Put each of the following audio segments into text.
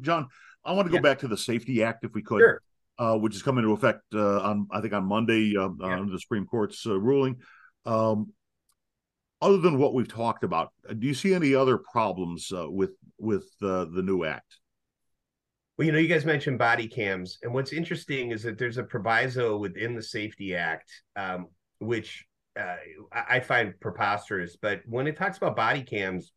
John, I want to go Yeah. back to the SAFE-T Act if we could, Sure. uh, which is coming into effect uh, on I think on Monday uh, Yeah. under the Supreme Court's uh, ruling. Um, other than what we've talked about, uh, do you see any other problems uh, with with uh, the new act? Well, you know, you guys mentioned body cams, and what's interesting is that there's a proviso within the SAFE-T Act, um, which uh, I I find preposterous. But when it talks about body cams,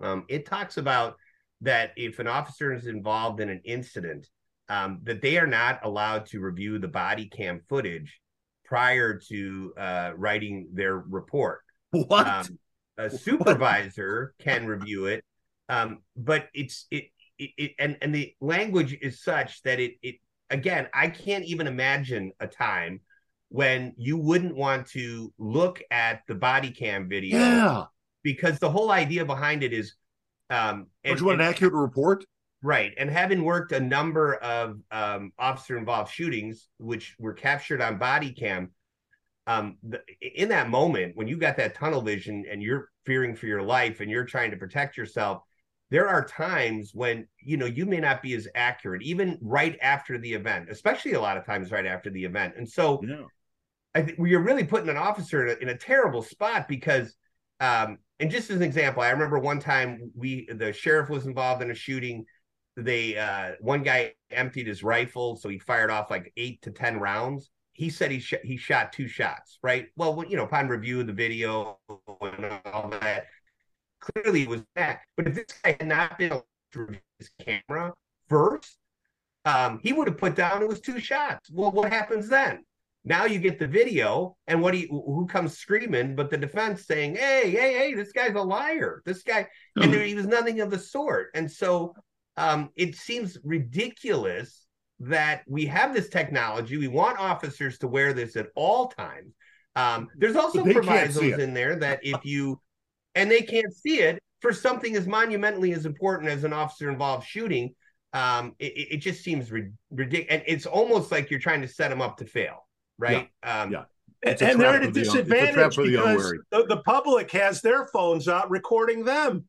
um, it talks about that if an officer is involved in an incident, um, that they are not allowed to review the body cam footage prior to uh, writing their report. What? Um, a supervisor can review it, um, but it's it, it, it and and the language is such that it it again I can't even imagine a time when you wouldn't want to look at the body cam video yeah. because the whole idea behind it is um Don't you want an accurate report? Right. And having worked a number of um, officer involved shootings, which were captured on body cam, um, the, in that moment, when you got that tunnel vision and you're fearing for your life and you're trying to protect yourself, there are times when, you know, you may not be as accurate, even right after the event, especially a lot of times right after the event. And so Yeah. I think you're really putting an officer in a, in a terrible spot because, um, and just as an example, I remember one time we the sheriff was involved in a shooting. They uh, one guy emptied his rifle, so he fired off like eight to ten rounds. He said he sh- he shot two shots. Right. Well, you know, upon review of the video and all that, clearly it was that. But if this guy had not been able to his camera first, um, he would have put down it was two shots. Well, what happens then? Now you get the video, and what do you, who comes screaming, but the defense saying, "Hey, hey, hey, this guy's a liar. This guy," and there, he was nothing of the sort. And so, um, it seems ridiculous that we have this technology. We want officers to wear this at all times. Um, there's also But they can't see provisos in there that if you and they can't see it for something as monumentally as important as an officer involved shooting, um, it, it it just seems ridiculous. And it's almost like you're trying to set them up to fail, right? Um, Yeah. It's and they're at a for the a trap disadvantage the because the, the public has their phones out recording them.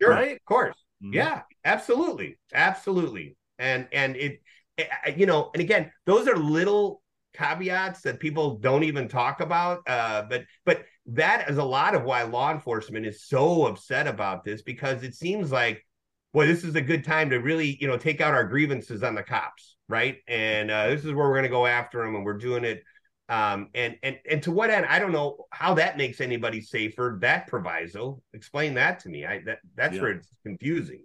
Sure, Right? Of course. Mhm. Yeah, absolutely, absolutely. And and it, it- you know, and again, those are little caveats that people don't even talk about. Uh, but but that is a lot of why law enforcement is so upset about this because it seems like, boy, this is a good time to really, you know, take out our grievances on the cops, right? And uh, this is where we're going to go after them, and we're doing it. Um, and and and to what end? I don't know how that makes anybody safer. That proviso, explain that to me. I that that's Yeah. where it's confusing.